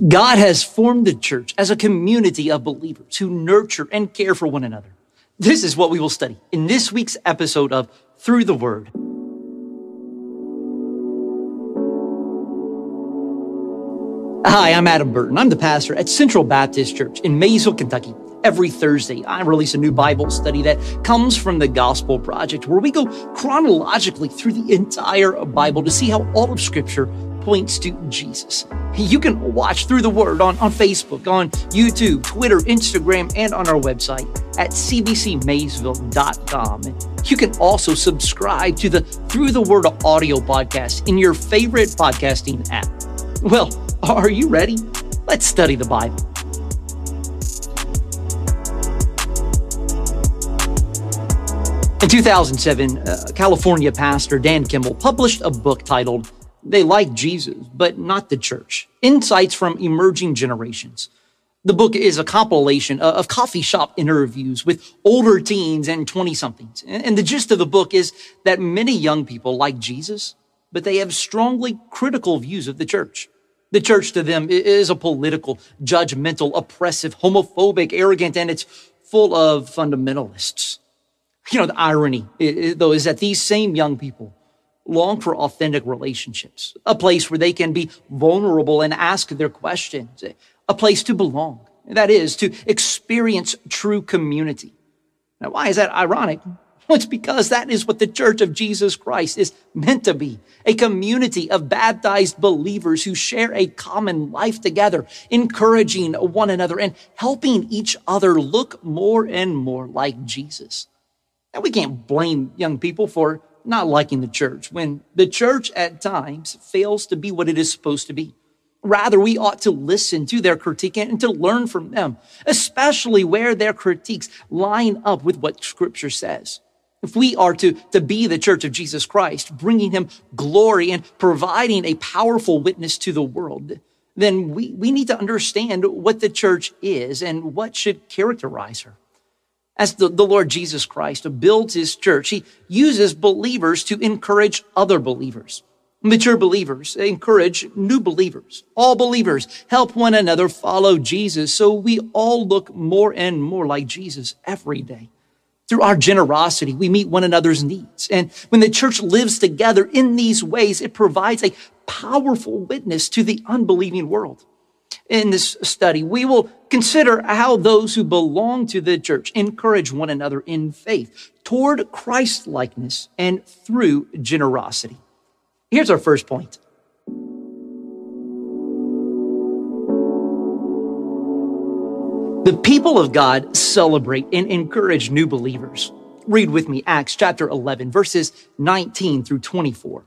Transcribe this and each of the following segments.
God has formed the church as a community of believers who nurture and care for one another. This is what we will study in this week's episode of Through the Word. Hi, I'm Adam Burton. I'm the pastor at Central Baptist Church in Maysville, Kentucky. Every Thursday, I release a new Bible study that comes from the Gospel Project, where we go chronologically through the entire Bible to see how all of Scripture points to Jesus. You can watch through the Word on, on Facebook, on YouTube, Twitter, Instagram, and on our website at cbcmaysville.com. You can also subscribe to the Through the Word audio podcast in your favorite podcasting app. Well, are you ready? Let's study the Bible. In 2007, uh, California pastor Dan Kimball published a book titled They Like Jesus, but Not the Church Insights from Emerging Generations. The book is a compilation of coffee shop interviews with older teens and 20 somethings. And the gist of the book is that many young people like Jesus, but they have strongly critical views of the church. The church to them is a political, judgmental, oppressive, homophobic, arrogant, and it's full of fundamentalists. You know, the irony, though, is that these same young people long for authentic relationships, a place where they can be vulnerable and ask their questions, a place to belong. That is, to experience true community. Now, why is that ironic? It's because that is what the church of Jesus Christ is meant to be. A community of baptized believers who share a common life together, encouraging one another and helping each other look more and more like Jesus. Now, we can't blame young people for not liking the church when the church at times fails to be what it is supposed to be. Rather, we ought to listen to their critique and to learn from them, especially where their critiques line up with what scripture says. If we are to, to be the church of Jesus Christ, bringing him glory and providing a powerful witness to the world, then we, we need to understand what the church is and what should characterize her. As the, the Lord Jesus Christ builds his church, he uses believers to encourage other believers. Mature believers encourage new believers. All believers help one another follow Jesus so we all look more and more like Jesus every day. Through our generosity, we meet one another's needs. And when the church lives together in these ways, it provides a powerful witness to the unbelieving world in this study, we will consider how those who belong to the church encourage one another in faith toward Christ likeness and through generosity. Here's our first point. The people of God celebrate and encourage new believers. Read with me Acts chapter 11, verses 19 through 24.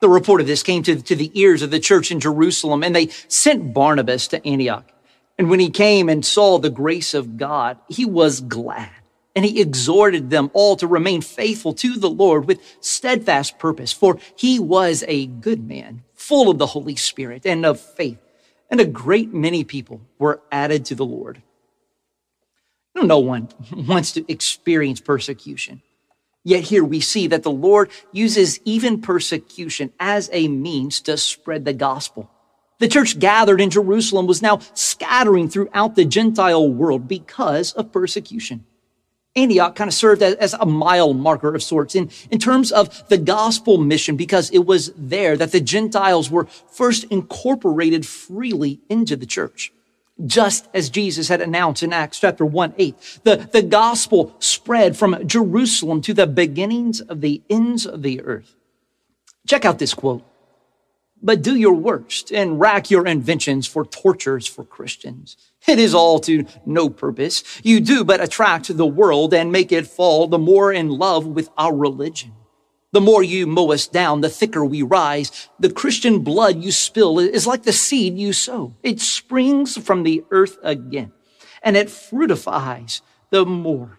The report of this came to, to the ears of the church in Jerusalem, and they sent Barnabas to Antioch. And when he came and saw the grace of God, he was glad. And he exhorted them all to remain faithful to the Lord with steadfast purpose, for he was a good man, full of the Holy Spirit and of faith. And a great many people were added to the Lord. No one wants to experience persecution. Yet here we see that the Lord uses even persecution as a means to spread the gospel. The church gathered in Jerusalem was now scattering throughout the Gentile world because of persecution. Antioch kind of served as, a mile marker of sorts in, in terms of the gospel mission because it was there that the Gentiles were first incorporated freely into the church just as Jesus had announced in Acts chapter 1 8. The, the gospel spread from Jerusalem to the beginnings of the ends of the earth. Check out this quote. But do your worst and rack your inventions for tortures for Christians. It is all to no purpose. You do but attract the world and make it fall the more in love with our religion. The more you mow us down, the thicker we rise. The Christian blood you spill is like the seed you sow. It springs from the earth again. and it fruitifies the more.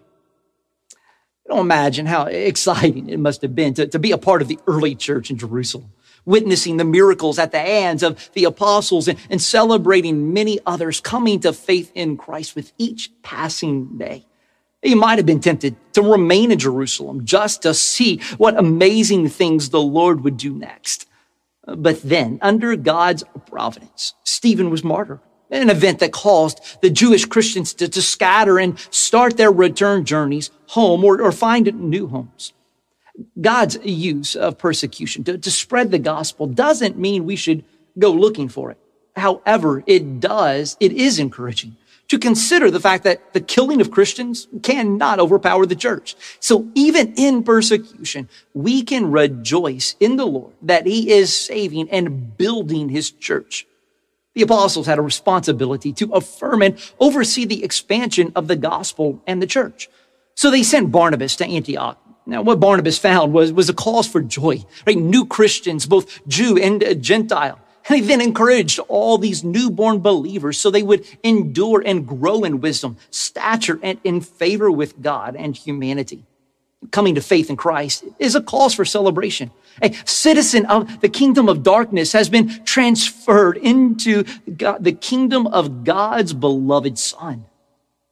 Don't imagine how exciting it must have been to, to be a part of the early church in Jerusalem, witnessing the miracles at the hands of the apostles and, and celebrating many others coming to faith in Christ with each passing day. You might have been tempted to remain in Jerusalem just to see what amazing things the Lord would do next. But then, under God's providence, Stephen was martyred, an event that caused the Jewish Christians to, to scatter and start their return journeys home or, or find new homes. God's use of persecution to, to spread the gospel doesn't mean we should go looking for it. However, it does, it is encouraging to consider the fact that the killing of Christians cannot overpower the church. So even in persecution, we can rejoice in the Lord that he is saving and building his church. The apostles had a responsibility to affirm and oversee the expansion of the gospel and the church. So they sent Barnabas to Antioch. Now, what Barnabas found was, was a cause for joy, right? New Christians, both Jew and uh, Gentile. And he then encouraged all these newborn believers so they would endure and grow in wisdom, stature, and in favor with God and humanity. Coming to faith in Christ is a cause for celebration. A citizen of the kingdom of darkness has been transferred into God, the kingdom of God's beloved son.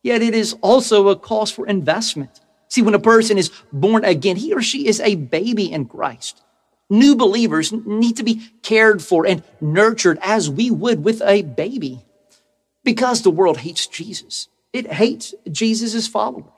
Yet it is also a cause for investment. See, when a person is born again, he or she is a baby in Christ. New believers need to be cared for and nurtured as we would with a baby because the world hates Jesus. It hates Jesus' followers.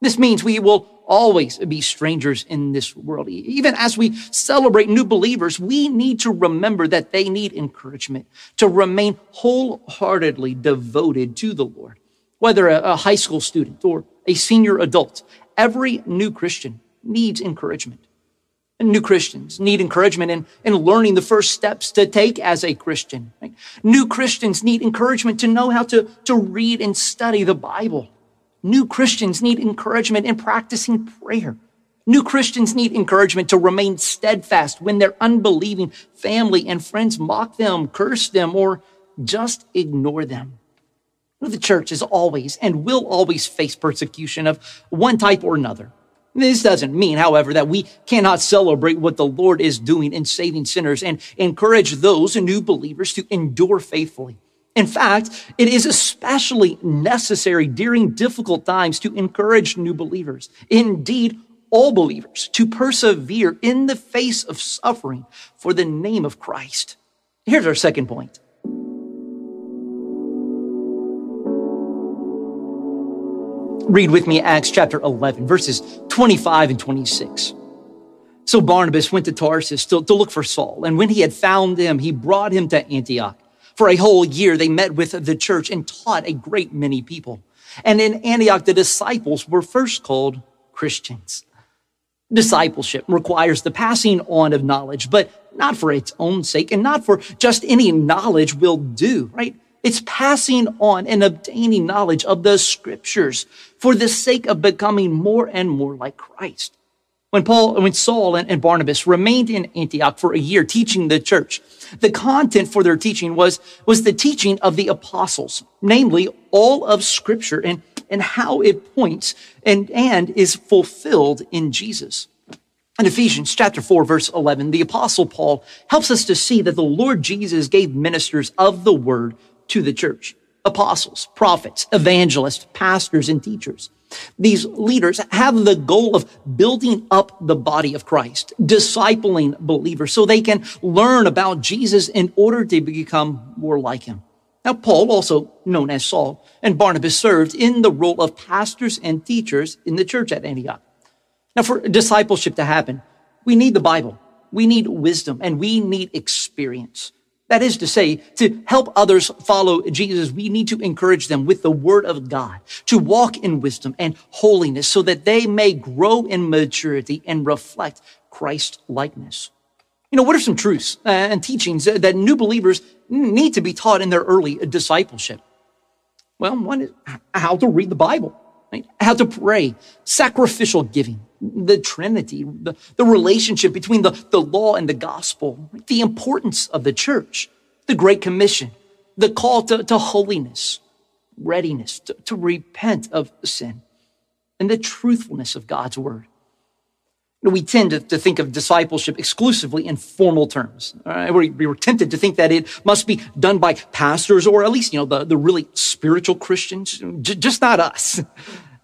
This means we will always be strangers in this world. Even as we celebrate new believers, we need to remember that they need encouragement to remain wholeheartedly devoted to the Lord. Whether a, high school student or a senior adult, every new Christian needs encouragement. New Christians need encouragement in, in learning the first steps to take as a Christian. Right? New Christians need encouragement to know how to, to read and study the Bible. New Christians need encouragement in practicing prayer. New Christians need encouragement to remain steadfast when their unbelieving family and friends mock them, curse them, or just ignore them. The church is always and will always face persecution of one type or another. This doesn't mean, however, that we cannot celebrate what the Lord is doing in saving sinners and encourage those new believers to endure faithfully. In fact, it is especially necessary during difficult times to encourage new believers. Indeed, all believers to persevere in the face of suffering for the name of Christ. Here's our second point. Read with me Acts chapter 11, verses 25 and 26. So Barnabas went to Tarsus to, to look for Saul, and when he had found him, he brought him to Antioch. For a whole year, they met with the church and taught a great many people. And in Antioch, the disciples were first called Christians. Discipleship requires the passing on of knowledge, but not for its own sake and not for just any knowledge will do, right? It's passing on and obtaining knowledge of the scriptures for the sake of becoming more and more like Christ. When Paul, when Saul and, Barnabas remained in Antioch for a year teaching the church, the content for their teaching was, was the teaching of the apostles, namely all of scripture and, and how it points and, and is fulfilled in Jesus. In Ephesians chapter 4, verse 11, the apostle Paul helps us to see that the Lord Jesus gave ministers of the word to the church. Apostles, prophets, evangelists, pastors, and teachers. These leaders have the goal of building up the body of Christ, discipling believers so they can learn about Jesus in order to become more like him. Now, Paul, also known as Saul, and Barnabas served in the role of pastors and teachers in the church at Antioch. Now, for discipleship to happen, we need the Bible, we need wisdom, and we need experience. That is to say, to help others follow Jesus, we need to encourage them with the word of God to walk in wisdom and holiness so that they may grow in maturity and reflect Christ likeness. You know, what are some truths uh, and teachings that new believers need to be taught in their early discipleship? Well, one is how to read the Bible, right? how to pray, sacrificial giving, the Trinity, the, the relationship between the, the law and the gospel, the importance of the church, the Great Commission, the call to, to holiness. readiness to, to repent of sin, and the truthfulness of God's word. We tend to, to think of discipleship exclusively in formal terms. Right? We, we were tempted to think that it must be done by pastors or at least, you know, the, the really spiritual Christians, j- just not us.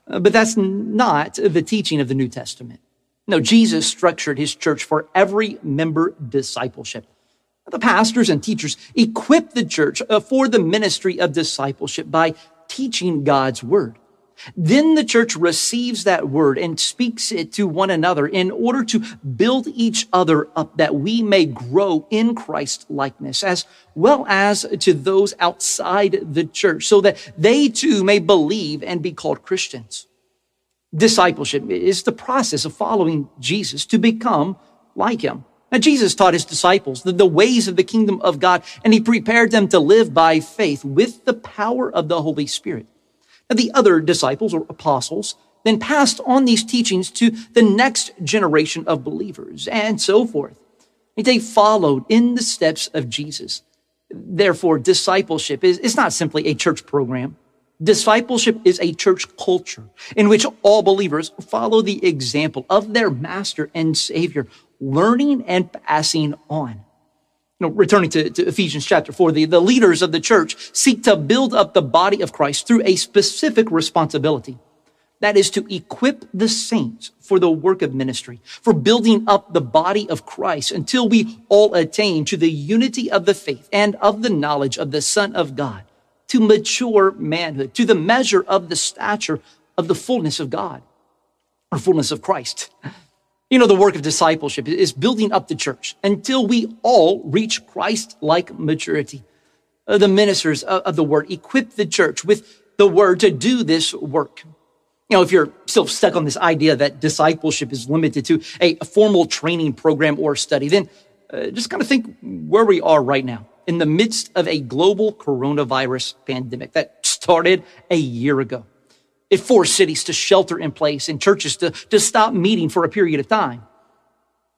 But that's not the teaching of the New Testament. No, Jesus structured his church for every member discipleship. The pastors and teachers equip the church uh, for the ministry of discipleship by teaching God's word. Then the church receives that word and speaks it to one another in order to build each other up that we may grow in Christ likeness as well as to those outside the church so that they too may believe and be called Christians. Discipleship is the process of following Jesus to become like him. Now, Jesus taught his disciples the, the, ways of the kingdom of God, and he prepared them to live by faith with the power of the Holy Spirit. Now, the other disciples or apostles then passed on these teachings to the next generation of believers and so forth. They followed in the steps of Jesus. Therefore, discipleship is, is not simply a church program. Discipleship is a church culture in which all believers follow the example of their master and savior, learning and passing on. Know, returning to, to Ephesians chapter four, the, the leaders of the church seek to build up the body of Christ through a specific responsibility. That is to equip the saints for the work of ministry, for building up the body of Christ until we all attain to the unity of the faith and of the knowledge of the Son of God to mature manhood, to the measure of the stature of the fullness of God or fullness of Christ. You know, the work of discipleship is building up the church until we all reach Christ like maturity. Uh, the ministers of the word equip the church with the word to do this work. You know, if you're still stuck on this idea that discipleship is limited to a formal training program or study, then uh, just kind of think where we are right now in the midst of a global coronavirus pandemic that started a year ago. It forced cities to shelter in place and churches to, to stop meeting for a period of time.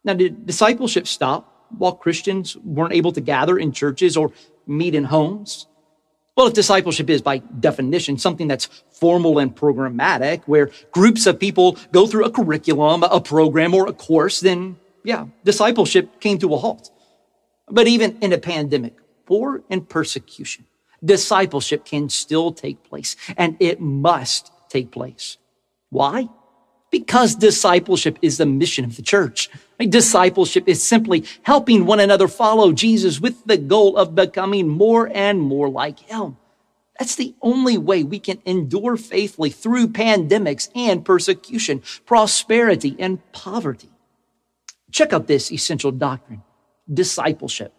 Now, did discipleship stop while Christians weren't able to gather in churches or meet in homes? Well, if discipleship is by definition something that's formal and programmatic, where groups of people go through a curriculum, a program, or a course, then yeah, discipleship came to a halt. But even in a pandemic, war and persecution, discipleship can still take place and it must take place. Why? Because discipleship is the mission of the church. Discipleship is simply helping one another follow Jesus with the goal of becoming more and more like him. That's the only way we can endure faithfully through pandemics and persecution, prosperity and poverty. Check out this essential doctrine discipleship.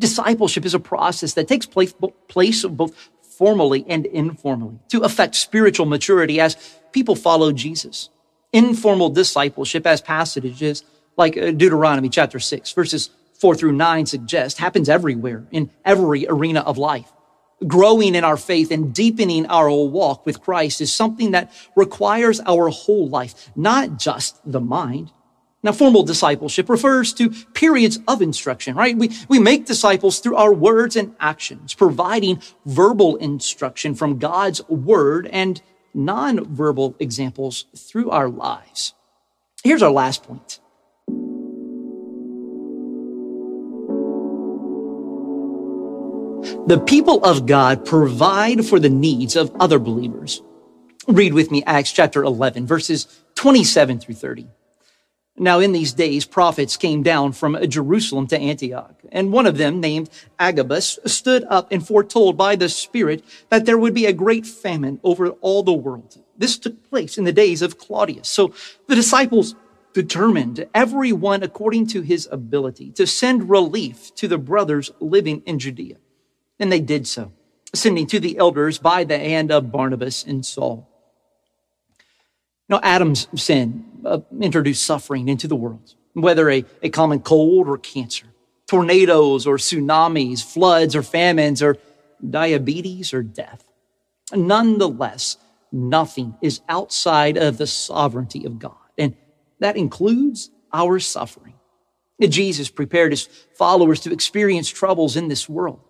Discipleship is a process that takes place, place of both formally and informally to affect spiritual maturity as people follow Jesus. Informal discipleship, as passages like uh, Deuteronomy chapter 6, verses 4 through 9 suggest, happens everywhere in every arena of life. Growing in our faith and deepening our walk with Christ is something that requires our whole life, not just the mind. Now, formal discipleship refers to periods of instruction, right? We, we make disciples through our words and actions, providing verbal instruction from God's word and non-verbal examples through our lives. Here's our last point. The people of God provide for the needs of other believers. Read with me Acts chapter 11, verses 27 through 30. Now, in these days, prophets came down from Jerusalem to Antioch, and one of them, named Agabus, stood up and foretold by the Spirit that there would be a great famine over all the world. This took place in the days of Claudius. So the disciples determined, everyone according to his ability, to send relief to the brothers living in Judea. And they did so, sending to the elders by the hand of Barnabas and Saul. Now, Adam's sin uh, introduced suffering into the world, whether a, a common cold or cancer, tornadoes or tsunamis, floods or famines, or diabetes or death. Nonetheless, nothing is outside of the sovereignty of God, and that includes our suffering. Jesus prepared his followers to experience troubles in this world.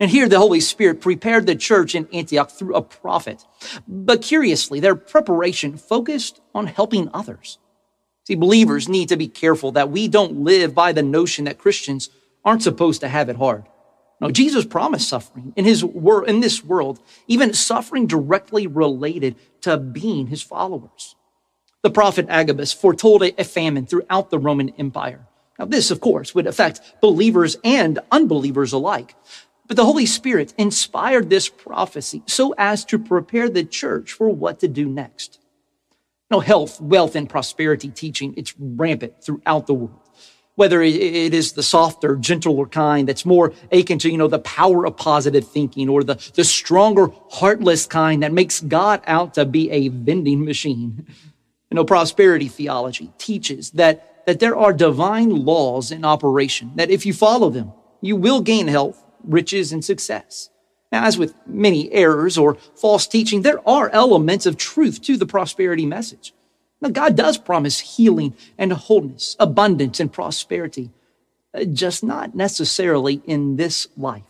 And here the Holy Spirit prepared the church in Antioch through a prophet. But curiously, their preparation focused on helping others. See, believers need to be careful that we don't live by the notion that Christians aren't supposed to have it hard. No, Jesus promised suffering in his world, in this world, even suffering directly related to being his followers. The prophet Agabus foretold a famine throughout the Roman Empire. Now, this, of course, would affect believers and unbelievers alike. But the Holy Spirit inspired this prophecy so as to prepare the church for what to do next. You know, health, wealth, and prosperity teaching, it's rampant throughout the world. Whether it is the softer, gentler kind that's more akin to, you know, the power of positive thinking or the, the stronger, heartless kind that makes God out to be a vending machine. You know, prosperity theology teaches that, that there are divine laws in operation, that if you follow them, you will gain health, riches, and success. Now, as with many errors or false teaching, there are elements of truth to the prosperity message. Now, God does promise healing and wholeness, abundance and prosperity, uh, just not necessarily in this life.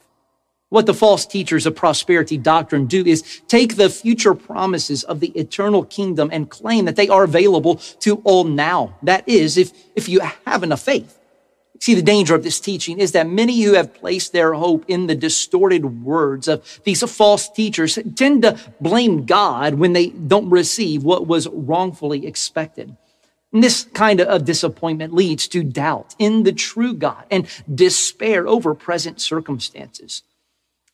What the false teachers of prosperity doctrine do is take the future promises of the eternal kingdom and claim that they are available to all now. That is, if, if you have enough faith. See, the danger of this teaching is that many who have placed their hope in the distorted words of these false teachers tend to blame God when they don't receive what was wrongfully expected. And this kind of disappointment leads to doubt in the true God and despair over present circumstances.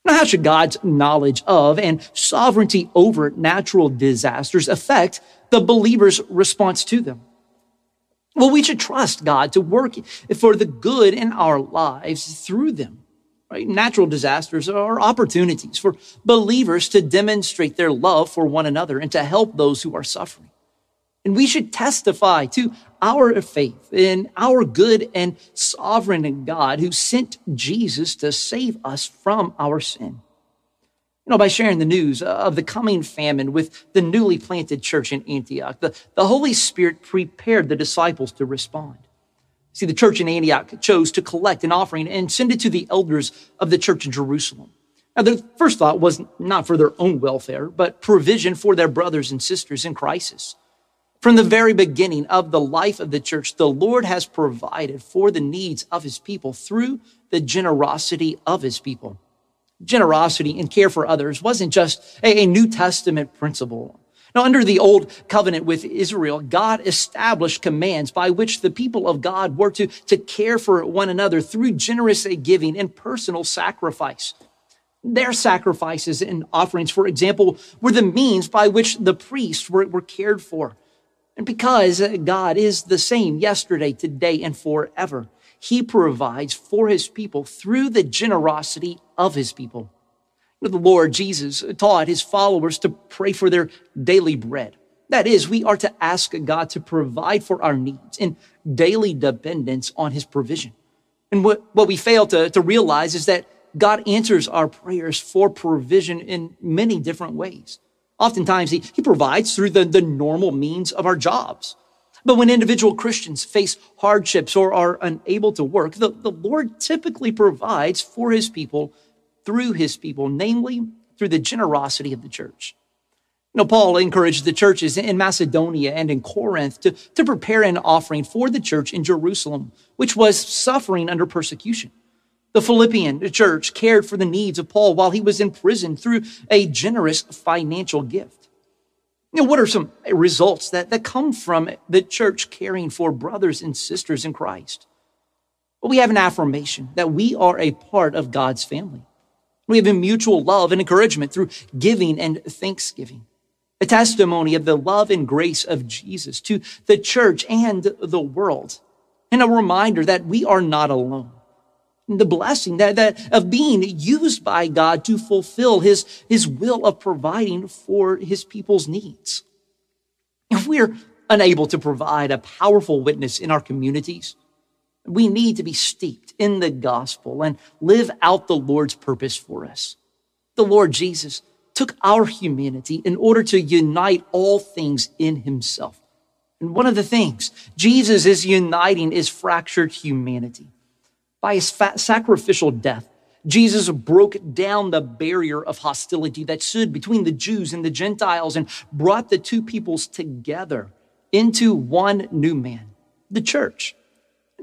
Now, how should God's knowledge of and sovereignty over natural disasters affect the believer's response to them? Well, we should trust God to work for the good in our lives through them. Right? Natural disasters are opportunities for believers to demonstrate their love for one another and to help those who are suffering. And we should testify to our faith in our good and sovereign God who sent Jesus to save us from our sin you know, by sharing the news of the coming famine with the newly planted church in Antioch. The, the Holy Spirit prepared the disciples to respond. See, the church in Antioch chose to collect an offering and send it to the elders of the church in Jerusalem. Now, their first thought was not for their own welfare, but provision for their brothers and sisters in crisis. From the very beginning of the life of the church, the Lord has provided for the needs of his people through the generosity of his people generosity and care for others wasn't just a, a New Testament principle. Now, under the old covenant with Israel, God established commands by which the people of God were to, to care for one another through generous giving and personal sacrifice. Their sacrifices and offerings, for example, were the means by which the priests were, were cared for. And because God is the same yesterday, today, and forever, he provides for his people through the generosity of his people. The Lord Jesus taught his followers to pray for their daily bread. That is, we are to ask God to provide for our needs in daily dependence on his provision. And what, what we fail to, to realize is that God answers our prayers for provision in many different ways. Oftentimes, he, he provides through the, the normal means of our jobs. But when individual Christians face hardships or are unable to work, the, the Lord typically provides for his people through his people, namely through the generosity of the church. Know, Paul encouraged the churches in Macedonia and in Corinth to, to prepare an offering for the church in Jerusalem, which was suffering under persecution. The Philippian church cared for the needs of Paul while he was in prison through a generous financial gift. Know, what are some results that, that come from the church caring for brothers and sisters in Christ? Well, we have an affirmation that we are a part of God's family. We have a mutual love and encouragement through giving and thanksgiving. A testimony of the love and grace of Jesus to the church and the world. And a reminder that we are not alone the blessing that, that of being used by God to fulfill his, his will of providing for his people's needs. If we're unable to provide a powerful witness in our communities, we need to be steeped in the gospel and live out the Lord's purpose for us. The Lord Jesus took our humanity in order to unite all things in himself. And one of the things Jesus is uniting is fractured humanity by his sacrificial death, Jesus broke down the barrier of hostility that stood between the Jews and the Gentiles and brought the two peoples together into one new man, the church.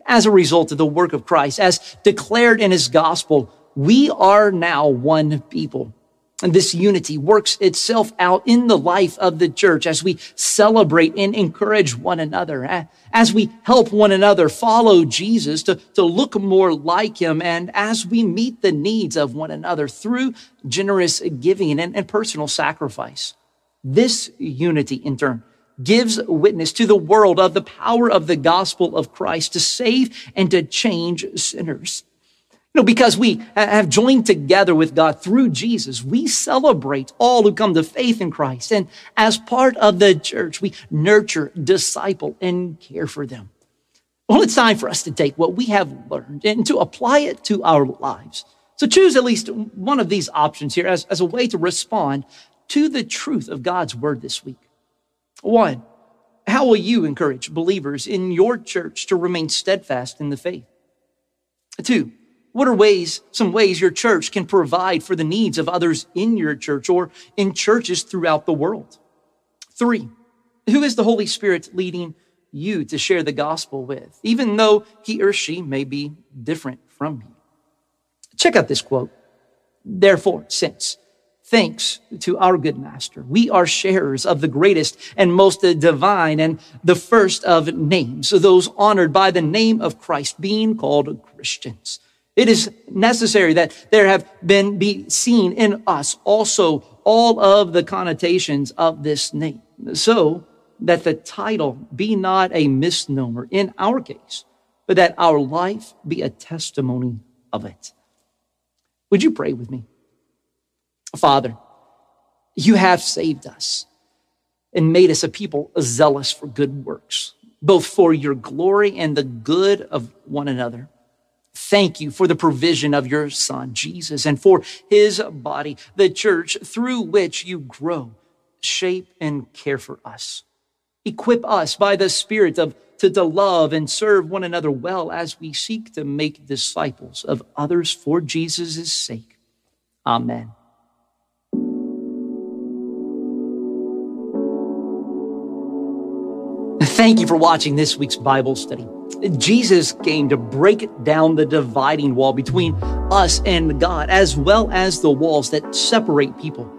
As a result of the work of Christ, as declared in his gospel, we are now one people. And this unity works itself out in the life of the church as we celebrate and encourage one another, as we help one another follow Jesus to, to look more like him, and as we meet the needs of one another through generous giving and, and personal sacrifice. This unity, in turn, gives witness to the world of the power of the gospel of Christ to save and to change sinners. Know, because we have joined together with God through Jesus, we celebrate all who come to faith in Christ. And as part of the church, we nurture, disciple, and care for them. Well, it's time for us to take what we have learned and to apply it to our lives. So choose at least one of these options here as, as a way to respond to the truth of God's word this week. One, how will you encourage believers in your church to remain steadfast in the faith? Two, what are ways, some ways your church can provide for the needs of others in your church or in churches throughout the world? Three, who is the Holy Spirit leading you to share the gospel with, even though he or she may be different from you? Check out this quote. Therefore, since thanks to our good master, we are sharers of the greatest and most divine and the first of names, those honored by the name of Christ, being called Christians. It is necessary that there have been be seen in us also all of the connotations of this name so that the title be not a misnomer in our case, but that our life be a testimony of it. Would you pray with me? Father, you have saved us and made us a people zealous for good works, both for your glory and the good of one another. Thank you for the provision of your son, Jesus, and for his body, the church, through which you grow, shape, and care for us. Equip us by the Spirit of to, to love and serve one another well as we seek to make disciples of others for Jesus' sake. Amen. Thank you for watching this week's Bible study. Jesus came to break down the dividing wall between us and God, as well as the walls that separate people.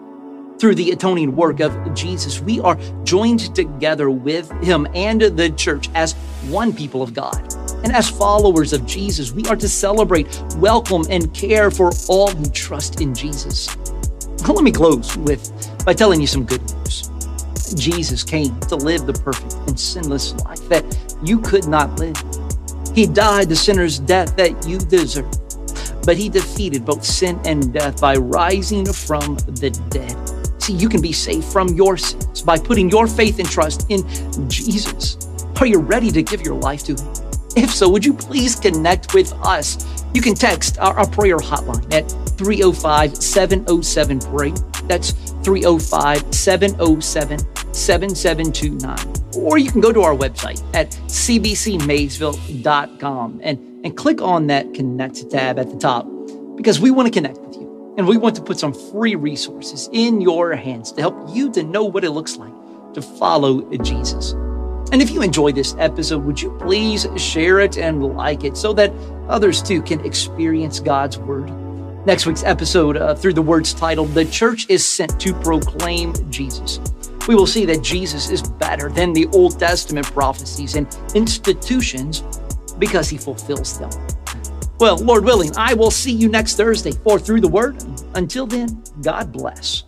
Through the atoning work of Jesus, we are joined together with Him and the church as one people of God. And as followers of Jesus, we are to celebrate, welcome, and care for all who trust in Jesus. Let me close with by telling you some good news. Jesus came to live the perfect and sinless life that you could not live. He died the sinner's death that you deserve, but he defeated both sin and death by rising from the dead. See, you can be saved from your sins by putting your faith and trust in Jesus. Are you ready to give your life to him? If so, would you please connect with us? You can text our, our prayer hotline at 305 707 PRAY. That's 305 707 7729. Or you can go to our website at cbcmaysville.com and, and click on that Connect tab at the top because we want to connect with you and we want to put some free resources in your hands to help you to know what it looks like to follow Jesus. And if you enjoy this episode, would you please share it and like it so that others too can experience God's word? Next week's episode, uh, through the words titled, The Church is Sent to Proclaim Jesus we will see that Jesus is better than the Old Testament prophecies and institutions because he fulfills them. Well, Lord willing, I will see you next Thursday for Through the Word. Until then, God bless.